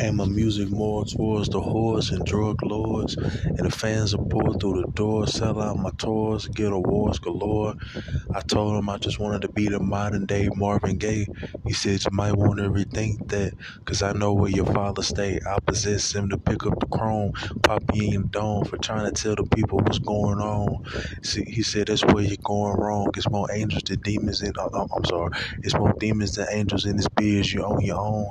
aim my music more towards the whores and drug lords. And the fans are pulled through the door, sell out my tours, get awards galore. I told him I just wanted to be the modern day Marvin Gaye. He said you might want to rethink that, cause I know where your father stay. I possess him to pick up the chrome, Poppy and Dome for trying to tell the people what's going on. See, he said that's where you're going wrong. It's more angels than demons in. Uh, I'm sorry, it's more demons than angels in this biz. You own your own.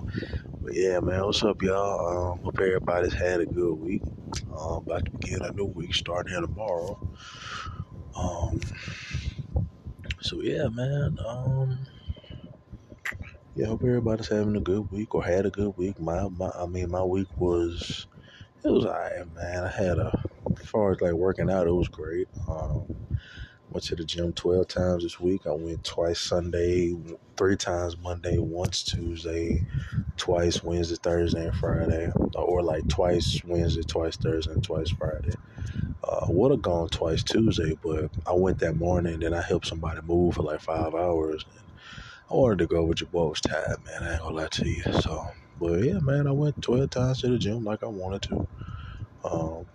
But yeah, man, what's up, y'all? Um, hope everybody's had a good week. Um, about to begin a new week starting here tomorrow. Um, so yeah, man. Um, yeah, hope everybody's having a good week or had a good week. My, my, I mean, my week was it was alright, man. I had a, as far as like working out, it was great. Um, went to the gym twelve times this week. I went twice Sunday, three times Monday, once Tuesday, twice Wednesday, Thursday, and Friday, or like twice Wednesday, twice Thursday, and twice Friday. Uh, would have gone twice Tuesday, but I went that morning. And I helped somebody move for like five hours. I wanted to go, but your boy was tired, man. I ain't gonna lie to you. So, but yeah, man, I went 12 times to the gym like I wanted to. Um,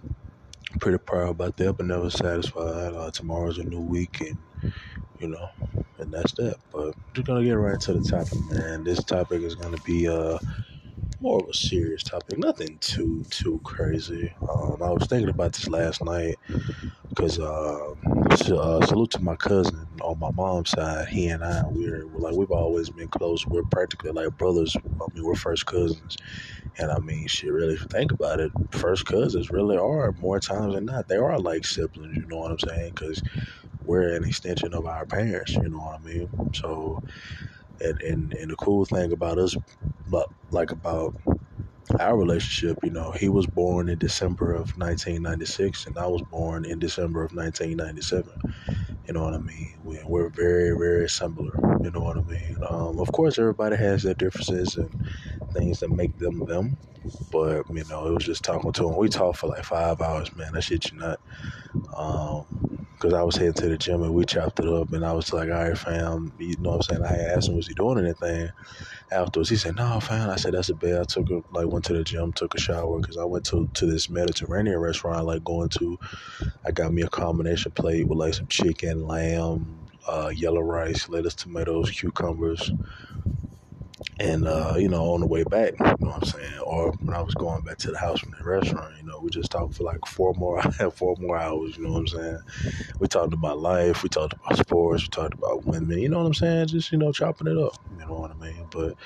pretty proud about that, but never satisfied. Uh, tomorrow's a new week, and you know, and that's that. But just gonna get right into the topic, man. This topic is gonna be uh more of a serious topic, nothing too too crazy. Um, I was thinking about this last night because uh, uh, salute to my cousin on my mom's side. He and I, we're, we're like we've always been close. We're practically like brothers. I mean, we're first cousins, and I mean, shit. Really, think about it, first cousins really are more times than not. They are like siblings. You know what I'm saying? Because we're an extension of our parents. You know what I mean? So and, and and the cool thing about us like about our relationship you know he was born in december of 1996 and i was born in december of 1997 you know what i mean? We, we're very very similar. You know what i mean? Um, of course everybody has their differences and things that make them them but you know it was just talking to him we talked for like five hours man that shit you not um, because I was heading to the gym and we chopped it up and I was like, all right, fam, you know what I'm saying? I asked him, was he doing anything afterwards? He said, no, fam. I said, that's a bed. I took a, like, went to the gym, took a shower because I went to, to this Mediterranean restaurant I like going to. I got me a combination plate with like some chicken, lamb, uh, yellow rice, lettuce, tomatoes, cucumbers, and uh, you know, on the way back, you know what I'm saying, or when I was going back to the house from the restaurant, you know, we just talked for like four more, four more hours. You know what I'm saying? We talked about life, we talked about sports, we talked about women. You know what I'm saying? Just you know, chopping it up. You know what I mean? But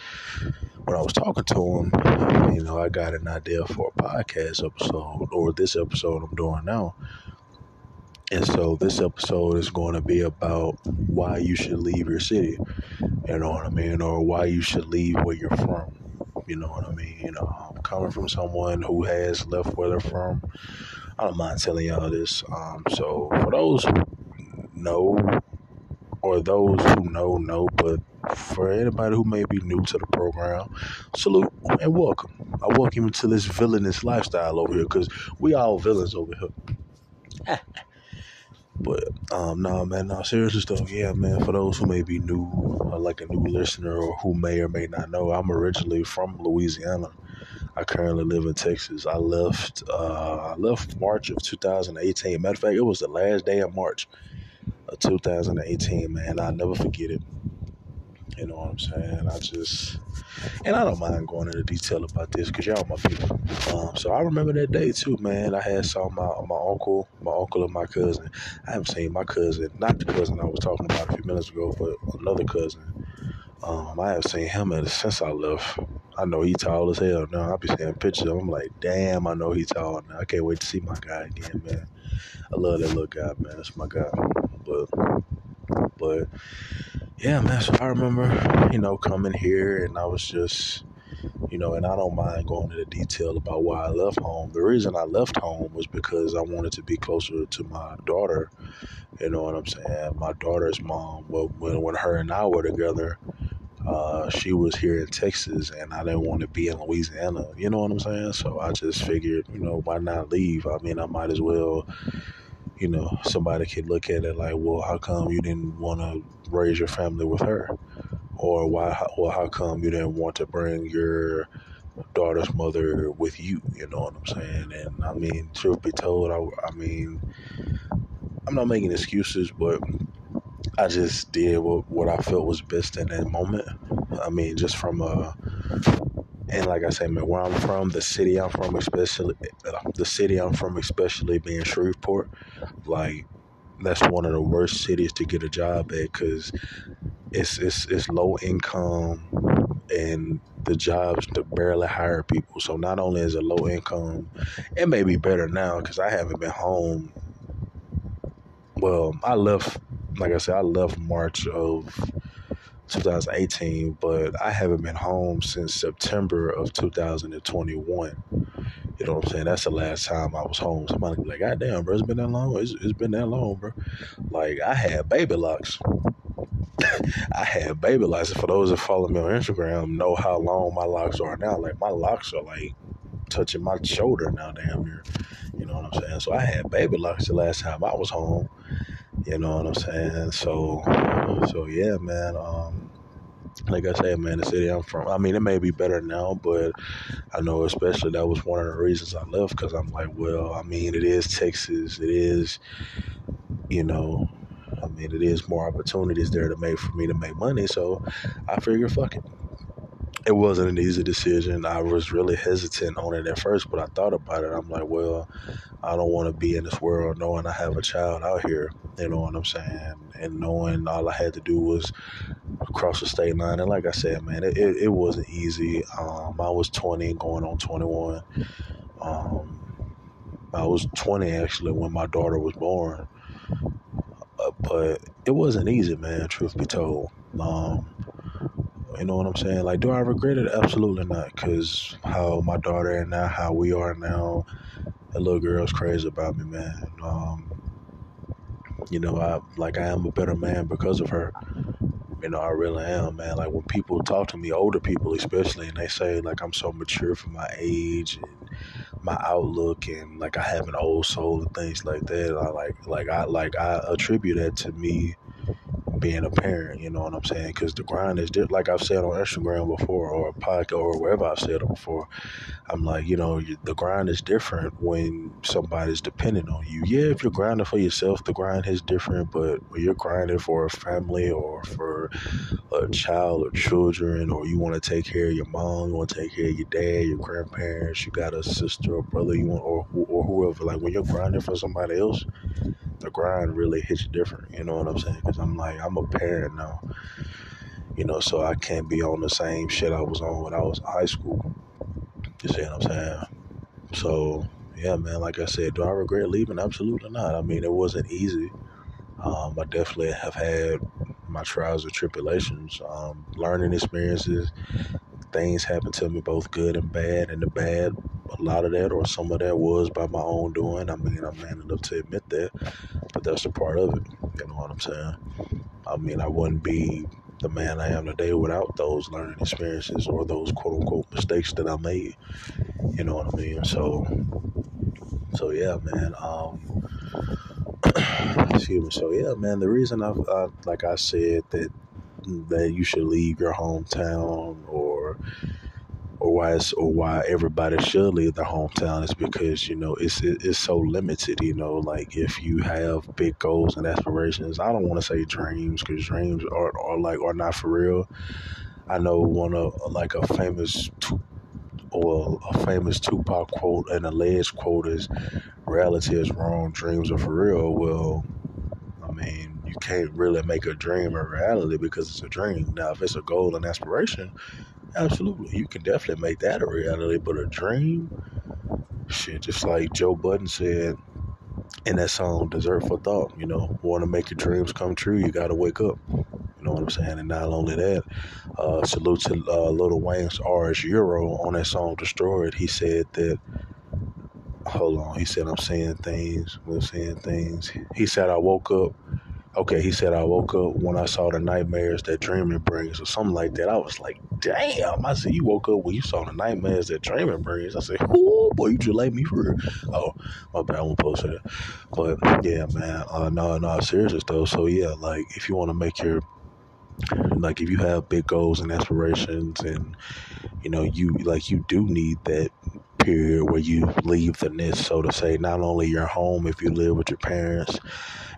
when I was talking to him, you know, I got an idea for a podcast episode, or this episode I'm doing now. And so this episode is going to be about why you should leave your city. You know what I mean? Or why you should leave where you're from. You know what I mean? You know, I'm coming from someone who has left where they're from. I don't mind telling y'all this. Um, so for those who know, or those who know, know, but for anybody who may be new to the program, salute and welcome. I welcome you to this villainous lifestyle over here because we all villains over here. But um, no, man, no, seriously though, yeah, man. For those who may be new, or like a new listener, or who may or may not know, I'm originally from Louisiana. I currently live in Texas. I left, uh, I left March of 2018. Matter of fact, it was the last day of March of 2018. Man, I'll never forget it. You know what I'm saying? I just, and I don't mind going into detail about this because y'all my people. Um, so I remember that day too, man. I had saw my my uncle, my uncle and my cousin. I haven't seen my cousin, not the cousin I was talking about a few minutes ago, but another cousin. Um, I haven't seen him since I left. I know he tall as hell now. I be seeing pictures. I'm like, damn, I know he tall now. I can't wait to see my guy again, man. I love that little guy, man. That's my guy. But, but yeah, man. So I remember, you know, coming here and I was just, you know, and I don't mind going into detail about why I left home. The reason I left home was because I wanted to be closer to my daughter. You know what I'm saying? My daughter's mom. Well, when when her and I were together, uh, she was here in Texas, and I didn't want to be in Louisiana. You know what I'm saying? So I just figured, you know, why not leave? I mean, I might as well you know, somebody could look at it like, well, how come you didn't want to raise your family with her? Or why, well, how come you didn't want to bring your daughter's mother with you. You know what I'm saying? And I mean, truth be told, I, I mean, I'm not making excuses, but I just did what, what I felt was best in that moment. I mean, just from a and like I say, man, where I'm from, the city I'm from, especially uh, the city I'm from, especially being Shreveport, like that's one of the worst cities to get a job at because it's it's it's low income and the jobs to barely hire people. So not only is it low income, it may be better now because I haven't been home. Well, I left, like I said, I left March of 2018, but I haven't been home since September of 2021. You know what I'm saying? That's the last time I was home. Somebody be like, God damn, bro, it's been that long. It's, it's been that long, bro. Like, I had baby locks. I had baby locks. For those that follow me on Instagram, know how long my locks are now. Like, my locks are like touching my shoulder now, damn near. You know what I'm saying? So I had baby locks the last time I was home. You know what I'm saying? So, so yeah, man. Um, like I said, man, the city I'm from. I mean, it may be better now, but I know especially that was one of the reasons I left because I'm like, well, I mean, it is Texas. It is, you know, I mean, it is more opportunities there to make for me to make money. So I figure, fuck it. It wasn't an easy decision. I was really hesitant on it at first, but I thought about it. I'm like, well, I don't want to be in this world knowing I have a child out here. You know what I'm saying? And knowing all I had to do was cross the state line. And like I said, man, it, it, it wasn't easy. Um, I was 20 going on 21. Um, I was 20 actually when my daughter was born. Uh, but it wasn't easy, man, truth be told. Um, you know what I'm saying? Like, do I regret it? Absolutely not. Because how my daughter and now, how we are now, that little girl's crazy about me, man. Um, you know, I like I am a better man because of her. You know, I really am, man. Like when people talk to me, older people especially, and they say like I'm so mature for my age and my outlook, and like I have an old soul and things like that. I like, like I like I attribute that to me being a parent. You know what I'm saying? Because the grind is just like I've said on Instagram before, or a podcast, or wherever I've said it before. I'm like, you know, the grind is different when somebody's dependent on you. Yeah, if you're grinding for yourself, the grind is different. But when you're grinding for a family or for a child or children, or you want to take care of your mom, you want to take care of your dad, your grandparents, you got a sister or brother, you want, or or whoever. Like when you're grinding for somebody else the grind really hits different. You know what I'm saying? Because I'm like, I'm a parent now. You know, so I can't be on the same shit I was on when I was in high school. You see what I'm saying? So, yeah, man, like I said, do I regret leaving? Absolutely not. I mean, it wasn't easy. Um, I definitely have had my trials and tribulations, um, learning experiences. Things happen to me, both good and bad. And the bad, a lot of that or some of that was by my own doing. I mean, I'm man enough to admit that, but that's a part of it. You know what I'm saying? I mean, I wouldn't be the man I am today without those learning experiences or those quote unquote mistakes that I made. You know what I mean? So, so yeah, man. Um, excuse me. So yeah, man. The reason I've, I, like I said that that you should leave your hometown or or why it's, or why everybody should leave their hometown is because you know it's it's so limited. You know, like if you have big goals and aspirations, I don't want to say dreams because dreams are, are like are not for real. I know one of like a famous or a famous Tupac quote, an alleged quote is reality is wrong, dreams are for real. Well, I mean, you can't really make a dream a reality because it's a dream. Now, if it's a goal and aspiration, Absolutely. You can definitely make that a reality, but a dream, shit, just like Joe Budden said in that song, Dessert for Thought, you know, want to make your dreams come true, you got to wake up. You know what I'm saying? And not only that, uh, salute to uh, Lil Wayne's RS Euro on that song Destroyed. He said that, hold on, he said, I'm saying things, we're saying things. He said, I woke up Okay, he said I woke up when I saw the nightmares that dreaming brings, or something like that. I was like, damn. I said, you woke up when you saw the nightmares that dreaming brings. I said, oh boy, you just like me for real. Oh, my bad, I won't post it. But yeah, man, uh, no, no, serious though. So yeah, like if you want to make your like if you have big goals and aspirations and you know you like you do need that period where you leave the nest so to say. Not only your home if you live with your parents.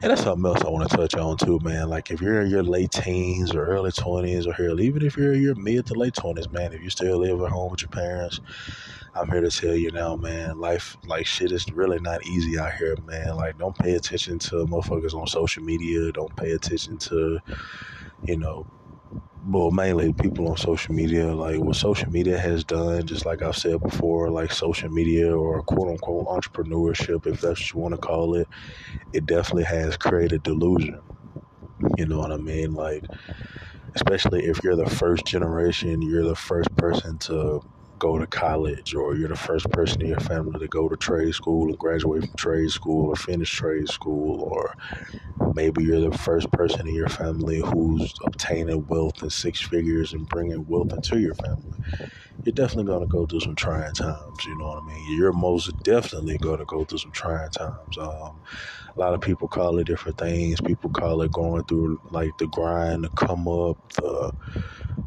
And that's something else i want to touch on too man. Like if you're in your late teens or early 20s or hell even if you're in your mid to late 20s man if you still live at home with your parents i'm here to tell you now man life like shit is really not easy out here man. Like don't pay attention to motherfuckers on social media. Don't pay attention to you know well, mainly people on social media, like what social media has done, just like I've said before, like social media or quote unquote entrepreneurship, if that's what you want to call it, it definitely has created delusion. You know what I mean? Like, especially if you're the first generation, you're the first person to go to college, or you're the first person in your family to go to trade school and graduate from trade school or finish trade school, or maybe you're the first person in your family who's obtaining wealth in six figures and bringing wealth into your family. You're definitely going to go through some trying times. You know what I mean? You're most definitely going to go through some trying times. Um, a lot of people call it different things. People call it going through like the grind, the come up, the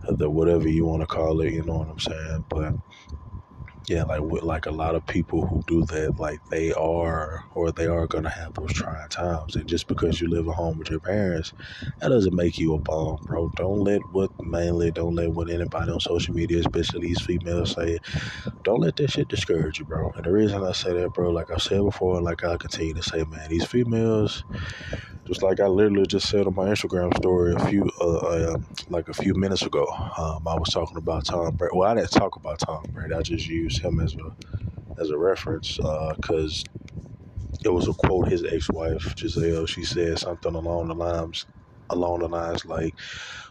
the whatever you want to call it. You know what I'm saying? But yeah, like with like a lot of people who do that, like they are or they are gonna have those trying times. And just because you live at home with your parents, that doesn't make you a bum, bro. Don't let what mainly don't let what anybody on social media, especially these females say, don't let that shit discourage you, bro. And the reason I say that, bro, like I said before, like I continue to say, man, these females just like I literally just said on my Instagram story a few, uh, uh, like a few minutes ago, um, I was talking about Tom Brady. Well, I didn't talk about Tom Brady. I just used him as a as a reference because uh, it was a quote his ex-wife Gisele. She said something along the lines, along the lines like,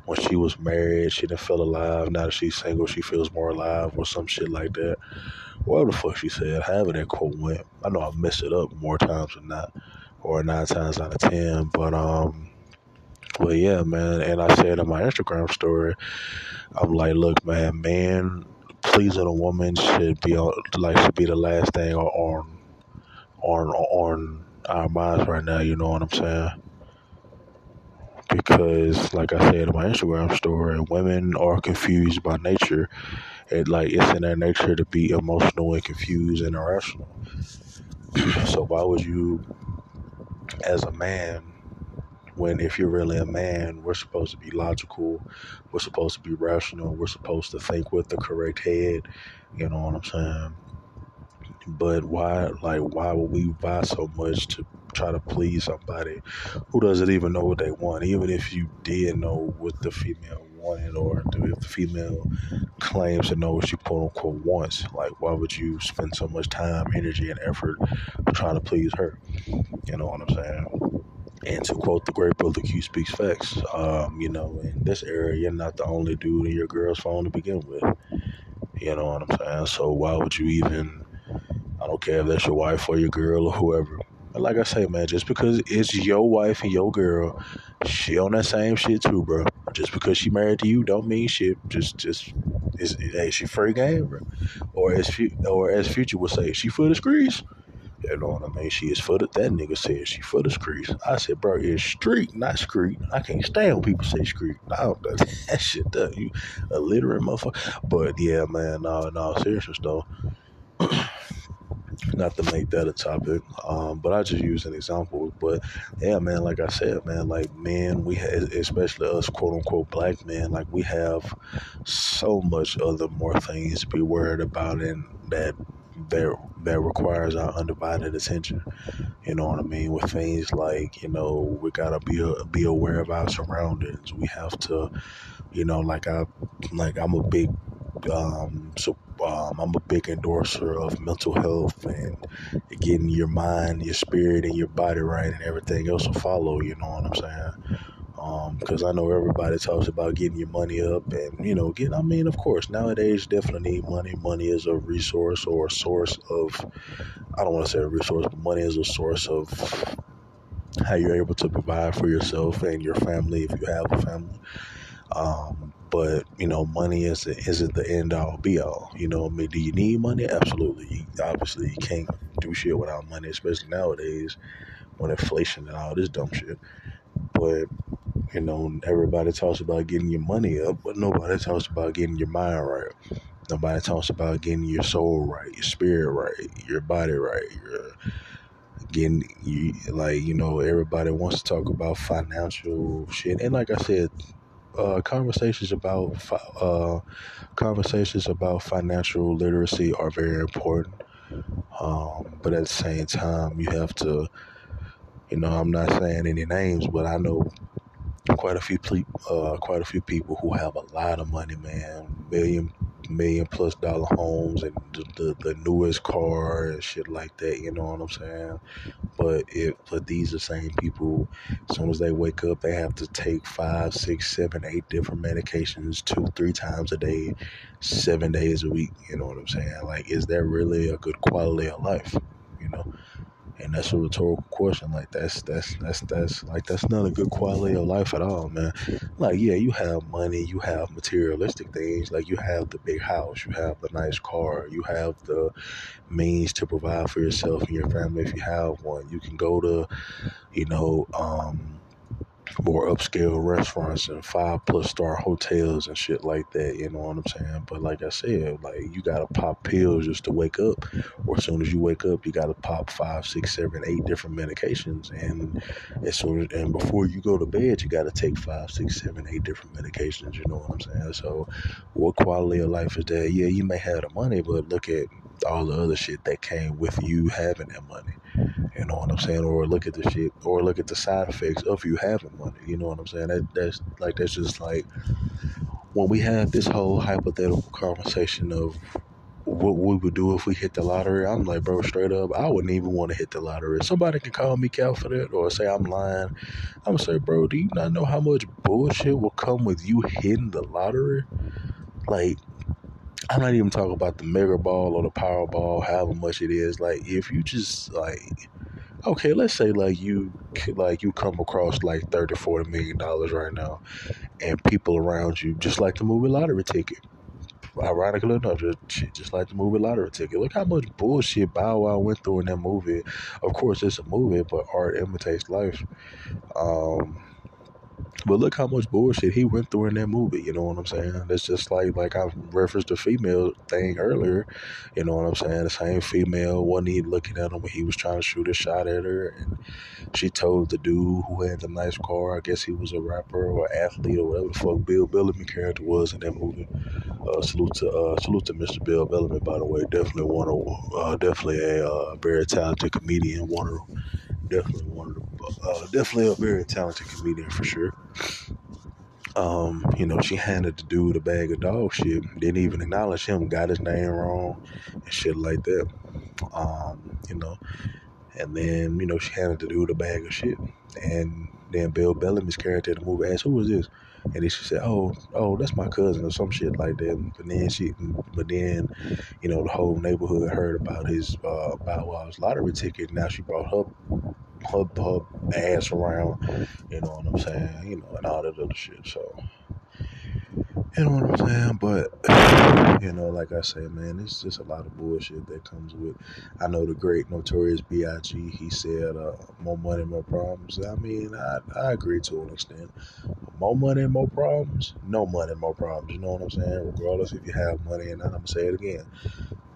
when she was married, she didn't feel alive. Now that she's single, she feels more alive, or some shit like that. Whatever the fuck she said, however that quote went. I know I messed it up more times than not or nine times out of ten. But um, well, yeah, man. And I said in my Instagram story, I'm like, look, man, man, pleasing a woman should be like should be the last thing on on on our minds right now. You know what I'm saying? Because, like I said in my Instagram story, women are confused by nature. It like it's in their nature to be emotional and confused and irrational. so why would you as a man when if you're really a man we're supposed to be logical we're supposed to be rational we're supposed to think with the correct head you know what i'm saying? But why like why would we buy so much to try to please somebody? Who doesn't even know what they want? Even if you did know what the female wanted or if the female claims to know what she quote unquote wants like why would you spend so much time energy and effort trying to please her you know what I'm saying? And to quote the great brother Q speaks facts, um, you know, in this area, you're not the only dude in your girl's phone to begin with. You know what I'm saying? So why would you even? I don't care if that's your wife or your girl or whoever. But like I say, man, just because it's your wife and your girl, she on that same shit too, bro. Just because she married to you, don't mean shit. Just, just is hey, she free game, bro. Or as or as Future would say, she for the streets. You know what I mean? She is for the, that nigga said she for the streets. I said, bro, it's street, not street. I can't stand when people say street. I don't, that shit, that, you illiterate motherfucker. But yeah, man, no, no, seriously though. not to make that a topic, um, but I just use an example. But yeah, man, like I said, man, like man, we have, especially us, quote unquote, black men, like we have so much other more things to be worried about, and that that that requires our undivided attention. You know what I mean? With things like you know we gotta be be aware of our surroundings. We have to, you know, like I like I'm a big um so um, I'm a big endorser of mental health and getting your mind, your spirit, and your body right, and everything else will follow. You know what I'm saying? because um, I know everybody talks about getting your money up and you know getting. I mean, of course, nowadays definitely need money. Money is a resource or a source of. I don't want to say a resource, but money is a source of how you're able to provide for yourself and your family if you have a family. Um, but you know, money is isn't the end all be all. You know, I mean, do you need money? Absolutely. Obviously, you can't do shit without money, especially nowadays when inflation and all this dumb shit. But You know, everybody talks about getting your money up, but nobody talks about getting your mind right. Nobody talks about getting your soul right, your spirit right, your body right, your getting you like you know everybody wants to talk about financial shit and like i said uh, conversations about uh, conversations about financial literacy are very important. Um, but at the same time you have to you know i'm not saying any names but i know quite a few uh, quite a few people who have a lot of money man. Million million plus dollar homes and the, the, the newest car and shit like that you know what i'm saying but if but these are same people, as soon as they wake up, they have to take five, six, seven, eight different medications two, three times a day, seven days a week. You know what I'm saying? Like, is that really a good quality of life? You know? And that's a rhetorical question. Like that's that's that's that's like that's not a good quality of life at all, man. Like, yeah, you have money, you have materialistic things, like you have the big house, you have the nice car, you have the means to provide for yourself and your family if you have one. You can go to, you know, um, more upscale restaurants and five plus star hotels and shit like that. You know what I'm saying? But like I said, like you gotta pop pills just to wake up, or as soon as you wake up, you gotta pop five, six, seven, eight different medications, and as soon as and before you go to bed, you gotta take five, six, seven, eight different medications. You know what I'm saying? So, what quality of life is that? Yeah, you may have the money, but look at all the other shit that came with you having that money. You know what I'm saying? Or look at the shit, or look at the side effects of you having money. You know what I'm saying? That that's like that's just like when we have this whole hypothetical conversation of what we would do if we hit the lottery. I'm like, bro, straight up, I wouldn't even want to hit the lottery. Somebody can call me that or say I'm lying. I'm gonna say, bro, do you not know how much bullshit will come with you hitting the lottery? Like, I'm not even talking about the mega ball or the power ball, however much it is. Like, if you just like, okay, let's say like you like you come across like 30, 40 million dollars right now, and people around you just like the movie lottery ticket. Ironically enough, just, just like the movie lottery ticket. Look how much bullshit Bow Wow went through in that movie. Of course, it's a movie, but art imitates life. Um, but look how much bullshit he went through in that movie. You know what I'm saying? It's just like like I referenced the female thing earlier. You know what I'm saying? The same female wasn't even looking at him when he was trying to shoot a shot at her, and she told the dude who had the nice car. I guess he was a rapper or athlete or whatever the fuck Bill Bellamy character was in that movie. Uh, salute to uh, salute to Mr. Bill Bellamy, by the way. Definitely one of uh, definitely a uh, very talented comedian. One of definitely one of the uh, definitely a very talented comedian for sure. Um, you know, she handed the dude a bag of dog shit, didn't even acknowledge him, got his name wrong and shit like that. Um, you know, and then, you know, she handed the dude a bag of shit. And then Bill Bellamy's character in the movie asked, Who is this? And then she said, "Oh, oh, that's my cousin or some shit like that." But then she, but then, you know, the whole neighborhood heard about his uh, Bow Wow's lottery ticket. Now she brought her her, her ass around, you know what I'm saying? You know, and all that other shit. So, you know what I'm saying? But, you know, like I say, man, it's just a lot of bullshit that comes with. I know the great Notorious B.I.G., he said, uh, more money, more problems. I mean, I, I agree to an extent. More money, more problems. No money, more problems. You know what I'm saying? Regardless if you have money, and I'm going to say it again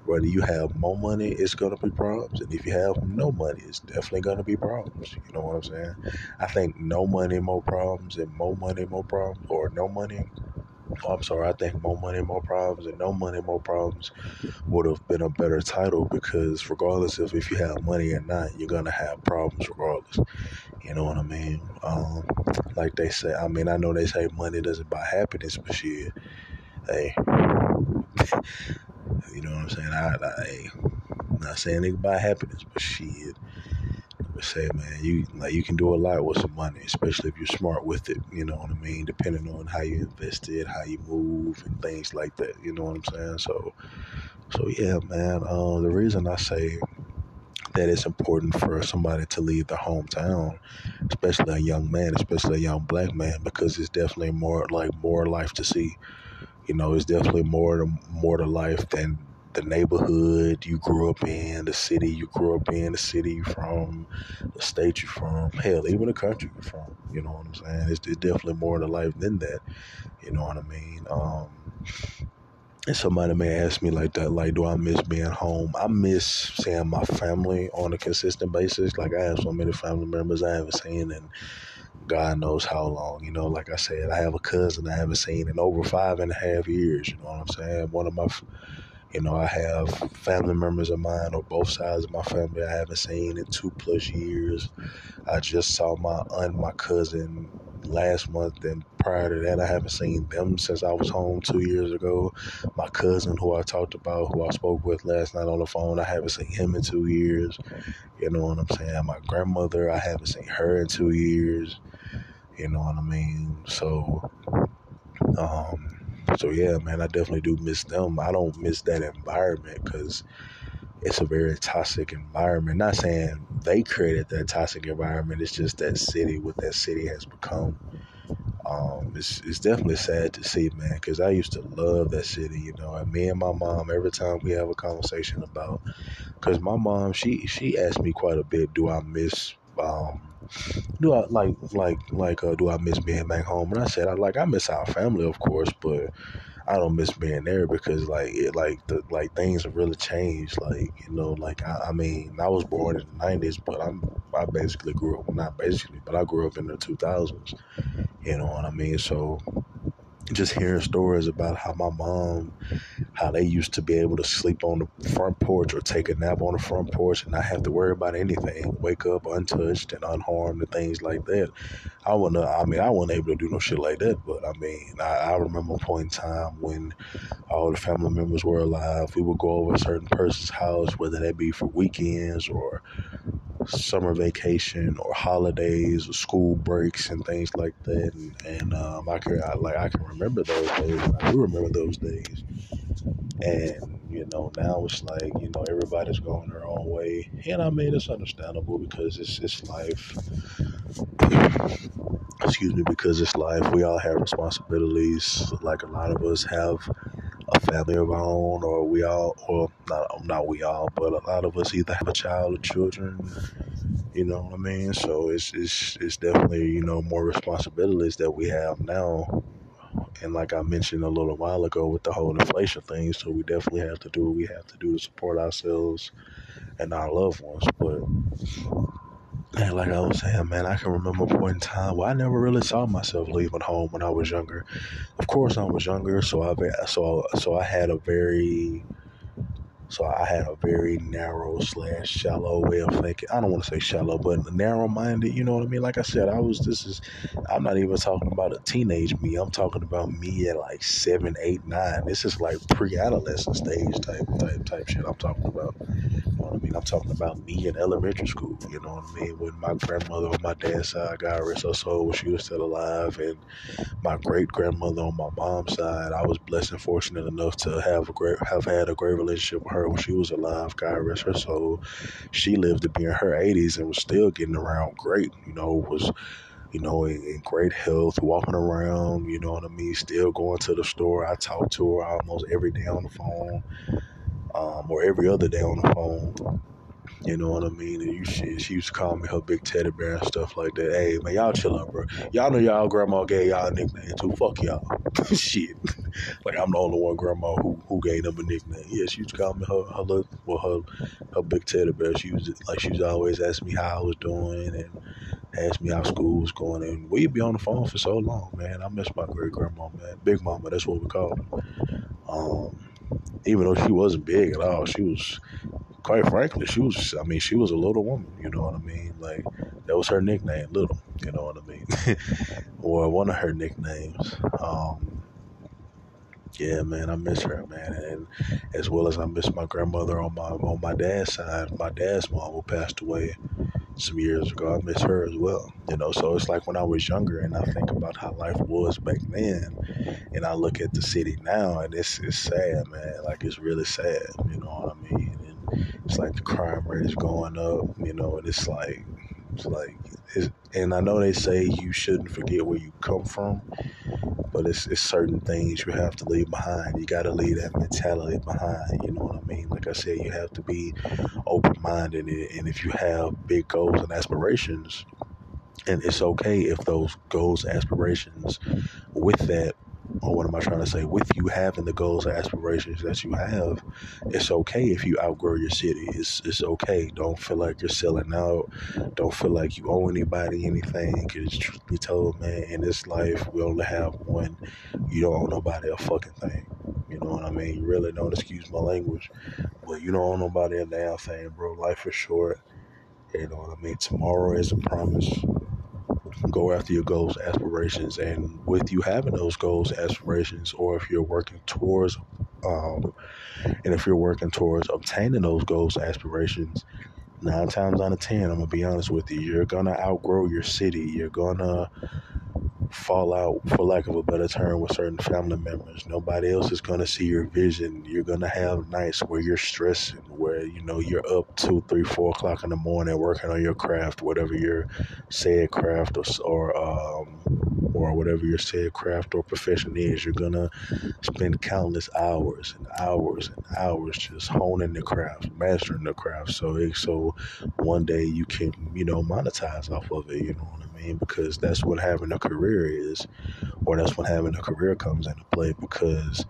whether you have more money, it's going to be problems. And if you have no money, it's definitely going to be problems. You know what I'm saying? I think no money, more problems, and more money, more problems, or no money. Oh, I'm sorry, I think more money, more problems, and no money, more problems would have been a better title because regardless of if you have money or not, you're going to have problems regardless. You know what I mean? Um, like they say, I mean, I know they say money doesn't buy happiness, but shit, hey. You know what I'm saying? I, I am not saying anything about happiness, but shit. I say, man, you like you can do a lot with some money, especially if you're smart with it. You know what I mean? Depending on how you invest it, how you move, and things like that. You know what I'm saying? So, so yeah, man. Um, the reason I say that it's important for somebody to leave their hometown, especially a young man, especially a young black man, because it's definitely more like more life to see. You know, it's definitely more to more to life than the neighborhood you grew up in, the city you grew up in, the city you from, the state you're from, hell, even the country you're from. You know what I'm saying? It's, it's definitely more to life than that. You know what I mean? Um, and somebody may ask me like that, like, do I miss being home? I miss seeing my family on a consistent basis. Like I have so many family members I haven't seen in God knows how long. You know, like I said, I have a cousin I haven't seen in over five and a half years. You know what I'm saying? One of my, you know, I have family members of mine on both sides of my family I haven't seen in two plus years. I just saw my aunt, my cousin last month, and prior to that, I haven't seen them since I was home two years ago. My cousin, who I talked about, who I spoke with last night on the phone, I haven't seen him in two years. You know what I'm saying? My grandmother, I haven't seen her in two years. You know what I mean? So, um, so yeah, man, I definitely do miss them. I don't miss that environment because it's a very toxic environment. Not saying they created that toxic environment. It's just that city, what that city has become. Um, it's it's definitely sad to see, man, because I used to love that city. You know, and me and my mom, every time we have a conversation about, because my mom, she she asked me quite a bit, do I miss um, do I like like like uh, do I miss being back home? And I said I like I miss our family, of course, but I don't miss being there because like it like the like things have really changed. Like you know, like I, I mean, I was born in the nineties, but I'm I basically grew up not basically, but I grew up in the two thousands. You know what I mean? So just hearing stories about how my mom, how they used to be able to sleep on the front porch or take a nap on the front porch and not have to worry about anything, wake up untouched and unharmed and things like that. I wasn't, I mean, I wasn't able to do no shit like that, but I mean, I, I remember a point in time when all the family members were alive. We would go over a certain person's house, whether that be for weekends or summer vacation or holidays or school breaks and things like that. And, and um, I can I, like I can remember those days. I do remember those days. And you know now it's like you know everybody's going their own way, and I mean it's understandable because it's it's life. Excuse me, because it's life. We all have responsibilities. Like a lot of us have a family of our own, or we all, or not, not we all, but a lot of us either have a child or children. You know what I mean? So it's it's it's definitely you know more responsibilities that we have now. And like I mentioned a little while ago with the whole inflation thing, so we definitely have to do what we have to do to support ourselves and our loved ones. But and like I was saying, man, I can remember a point in time where I never really saw myself leaving home when I was younger. Of course, I was younger, so I so so I had a very so I had a very narrow slash shallow way of thinking. I don't want to say shallow, but narrow minded. You know what I mean? Like I said, I was. This is. I'm not even talking about a teenage me. I'm talking about me at like seven, eight, nine. This is like pre-adolescent stage type type type shit. I'm talking about. Mean? I'm talking about me in elementary school. You know what I mean? When my grandmother on my dad's side, God rest her soul, when she was still alive, and my great grandmother on my mom's side, I was blessed and fortunate enough to have a great have had a great relationship with her her when she was alive. God rest her soul. She lived to be in her 80s and was still getting around great. You know, was you know, in, in, great health, walking around, you know what I mean, still going to the store. I talk to her almost every day on the phone, um, or every other day on the phone. You know what I mean? And you, she, she used to call me her big teddy bear and stuff like that. Hey, man, y'all chill out, bro. Y'all know y'all grandma gave y'all a nickname too. Fuck y'all. Shit. like, I'm the only one grandma who, who gave them a nickname. Yeah, she used to call me her, her, little, well, her, her big teddy bear. She was like, she was always asking me how I was doing and asked me how school was going. And we'd be on the phone for so long, man. I miss my great grandma, man. Big mama, that's what we called her. Um, even though she wasn't big at all, she was quite frankly, she was, I mean, she was a little woman, you know what I mean? Like, that was her nickname, Little, you know what I mean? or one of her nicknames. Um, yeah, man, I miss her, man, and as well as I miss my grandmother on my on my dad's side. My dad's mom who passed away some years ago. I miss her as well, you know. So it's like when I was younger, and I think about how life was back then, and I look at the city now, and it's it's sad, man. Like it's really sad, you know what I mean? And it's like the crime rate is going up, you know, and it's like it's like and I know they say you shouldn't forget where you come from, but it's, it's certain things you have to leave behind. You got to leave that mentality behind. You know what I mean? Like I said, you have to be open minded. And if you have big goals and aspirations, and it's okay if those goals aspirations with that or what am I trying to say? With you having the goals and aspirations that you have, it's okay if you outgrow your city. It's it's okay. Don't feel like you're selling out. Don't feel like you owe anybody anything. Because truth be told, man, in this life we only have one. You don't owe nobody a fucking thing. You know what I mean? You really don't excuse my language, but you don't owe nobody a damn thing, bro. Life is short. You know what I mean? Tomorrow is a promise go after your goals, aspirations, and with you having those goals, aspirations, or if you're working towards, um, and if you're working towards obtaining those goals, aspirations, nine times out of ten, I'm gonna be honest with you, you're gonna outgrow your city. You're gonna fall out, for lack of a better term, with certain family members. Nobody else is going to see your vision. You're going to have nights where you're stressing, where you know you're up two, three, four o'clock in the morning working on your craft, whatever your said craft or or um, or whatever your said craft or profession is. You're gonna spend countless hours and hours and hours just honing the craft, mastering the craft. So it, so one day you can you know monetize off of it. You know what I mean? Because that's what having a career is, or that's when having a career comes into play. Because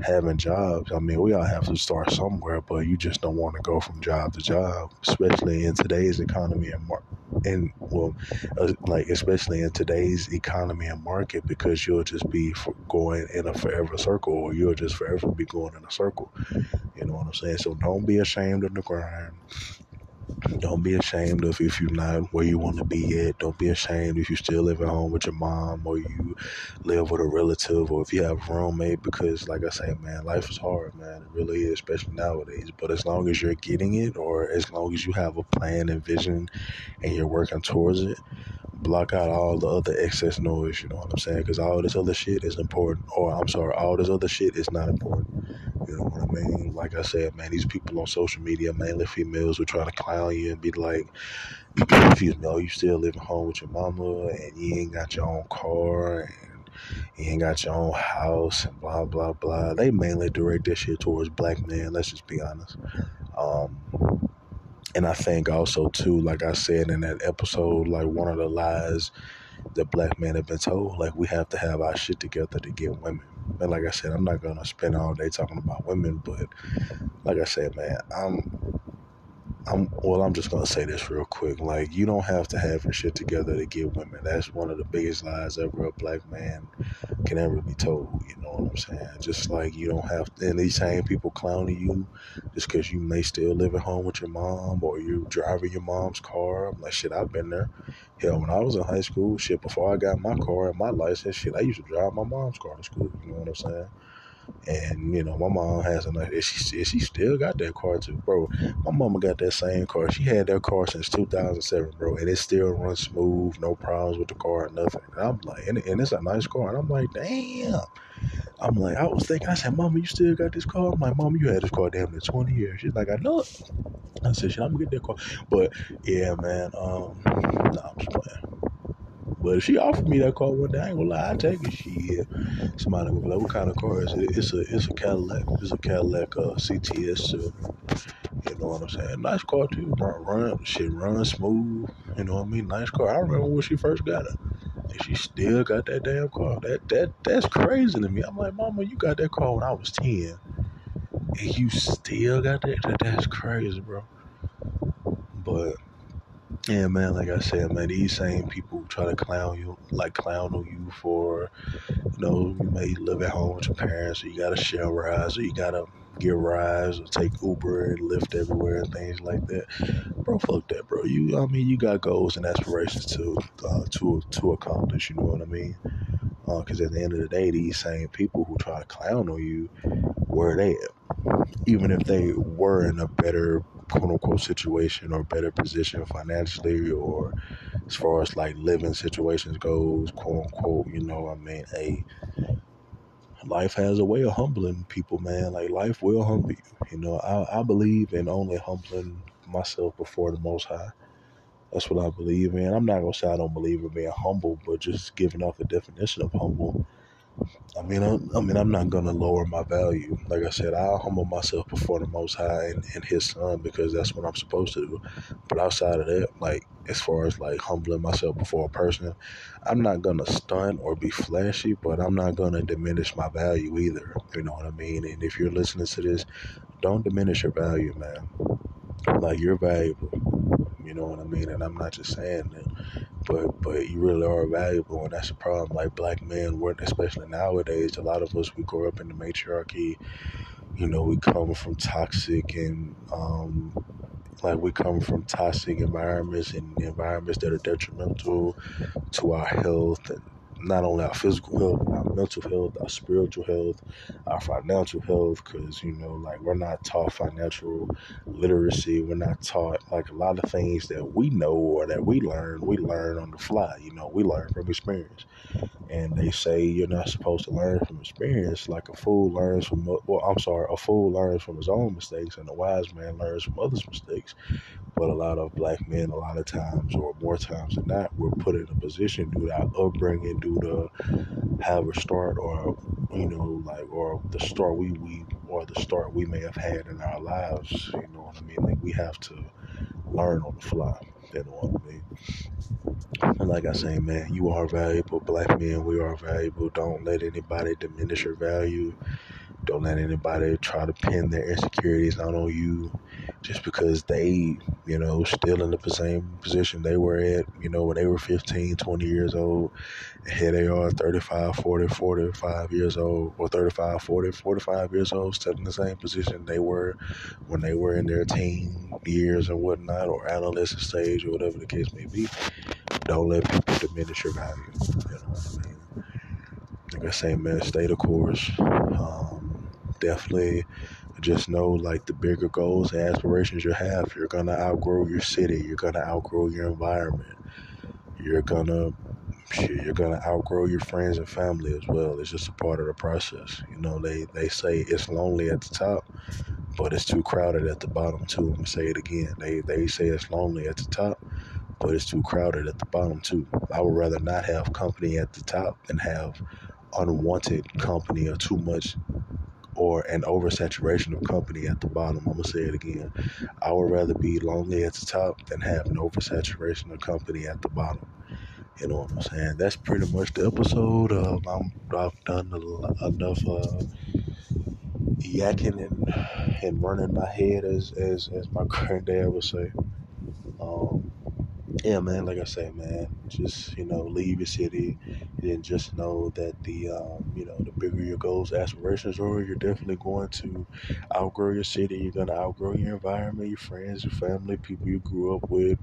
having jobs, I mean, we all have to start somewhere, but you just don't want to go from job to job, especially in today's economy and market. And well, uh, like especially in today's economy and market, because you'll just be going in a forever circle, or you'll just forever be going in a circle. You know what I'm saying? So don't be ashamed of the grind. Don't be ashamed of if you're not where you want to be at. Don't be ashamed if you still live at home with your mom or you live with a relative or if you have a roommate because like I say, man, life is hard, man. It really is, especially nowadays. But as long as you're getting it or as long as you have a plan and vision and you're working towards it, block out all the other excess noise, you know what I'm saying? Because all this other shit is important. Or I'm sorry, all this other shit is not important. You know what I mean? Like I said, man, these people on social media, mainly females, who try to clown you and be like, excuse me, oh, you still living home with your mama and you ain't got your own car and you ain't got your own house and blah, blah, blah. They mainly direct that shit towards black men, let's just be honest. Um, and I think also too, like I said in that episode, like one of the lies that black men have been told, like we have to have our shit together to get women. And like I said, I'm not gonna spend all day talking about women, but like I said, man, I'm I'm well, I'm just gonna say this real quick. Like, you don't have to have your shit together to get women. That's one of the biggest lies ever a black man can ever be told. You know what I'm saying? Just like you don't have to, and these same people clowning you just because you may still live at home with your mom or you're driving your mom's car. I'm like, shit, I've been there. Hell, when I was in high school, shit, before I got my car and my license, shit, I used to drive my mom's car to school. You know what I'm saying? And you know, my mom has a nice. She she still got that car too, bro. My mama got that same car. She had that car since 2007, bro, and it still runs smooth, no problems with the car, nothing. And I'm like, and, and it's a nice car, and I'm like, damn. I'm like, I was thinking, I said, Mama, you still got this car? I'm like, Mama, you had this car damn near 20 years. She's like, I know it. I said, I'm gonna get that car. But yeah, man, um, nah, I'm just playing. But if she offered me that car one day, I ain't gonna lie, I take it. She, somebody gonna be like, "What kind of car is it?" It's a, it's a Cadillac. It's a Cadillac uh, CTS. you know what I'm saying? Nice car too. Run, run, shit, run smooth. You know what I mean? Nice car. I remember when she first got it, and she still got that damn car. That that that's crazy to me. I'm like, Mama, you got that car when I was ten, and you still got that. that that's crazy, bro. But yeah, man, like I said, man, these same people try to clown you, like clown on you for, you know, you may live at home with your parents, or you got to share rides, or you got to get rides, or take Uber and Lyft everywhere and things like that. Bro, fuck that, bro. You, I mean, you got goals and aspirations to, uh, to, to accomplish. You know what I mean? Because uh, at the end of the day, these same people who try to clown on you, where they at? Even if they were in a better quote unquote situation or better position financially or as far as like living situations goes, quote unquote, you know, I mean, a life has a way of humbling people, man. Like life will humble you. You know, I, I believe in only humbling myself before the most high. That's what I believe in. I'm not gonna say I don't believe in being humble, but just giving off the definition of humble. I mean, I'm, I mean, I'm not gonna lower my value. Like I said, I'll humble myself before the Most High and, and His Son because that's what I'm supposed to do. But outside of that, like as far as like humbling myself before a person, I'm not gonna stunt or be flashy, but I'm not gonna diminish my value either. You know what I mean? And if you're listening to this, don't diminish your value, man. Like you're valuable. You know what I mean? And I'm not just saying that but but you really are valuable, and that's a problem. Like black men, we're especially nowadays. A lot of us we grow up in the matriarchy. You know, we come from toxic and um, like we come from toxic environments and environments that are detrimental to our health and not only our physical health, our mental health, our spiritual health, our financial health, because, you know, like we're not taught financial literacy. We're not taught like a lot of things that we know or that we learn, we learn on the fly. You know, we learn from experience. And they say you're not supposed to learn from experience like a fool learns from, well, I'm sorry, a fool learns from his own mistakes and a wise man learns from others' mistakes. But a lot of black men, a lot of times, or more times than not, we're put in a position due to our upbringing, due to have a start, or you know, like, or the start we we or the start we may have had in our lives. You know what I mean? Like we have to learn on the fly. You know what I mean? And like I say, man, you are valuable. Black men, we are valuable. Don't let anybody diminish your value. Don't let anybody try to pin their insecurities out on you just because they, you know, still in the same position they were at, you know, when they were 15, 20 years old. And here they are, 35, 40, 45 years old, or 35, 40, 45 years old, still in the same position they were when they were in their teen years and whatnot, or adolescent stage, or whatever the case may be. Don't let people diminish your value. You know what I mean? Like I say, man, stay the course. Um, definitely just know like the bigger goals and aspirations you have, you're gonna outgrow your city, you're gonna outgrow your environment, you're gonna you're gonna outgrow your friends and family as well. It's just a part of the process. You know, they, they say it's lonely at the top, but it's too crowded at the bottom too. I'm gonna say it again. They they say it's lonely at the top, but it's too crowded at the bottom too. I would rather not have company at the top than have unwanted company or too much or an oversaturation of company at the bottom. I'm gonna say it again. I would rather be lonely at the top than have an oversaturation of company at the bottom. You know what I'm saying? That's pretty much the episode. Um, I'm, I've done enough uh, yakking and, and running my head, as, as, as my granddad would say. Um, yeah, man, like I say, man, just, you know, leave your city and just know that the, um, you know, the bigger your goals, aspirations are, you're definitely going to outgrow your city. You're going to outgrow your environment, your friends, your family, people you grew up with,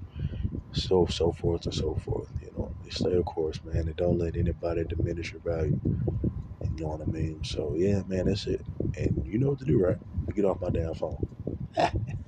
so, so forth and so forth. You know, stay of course, man, and don't let anybody diminish your value. You know what I mean? So, yeah, man, that's it. And you know what to do, right? Get off my damn phone.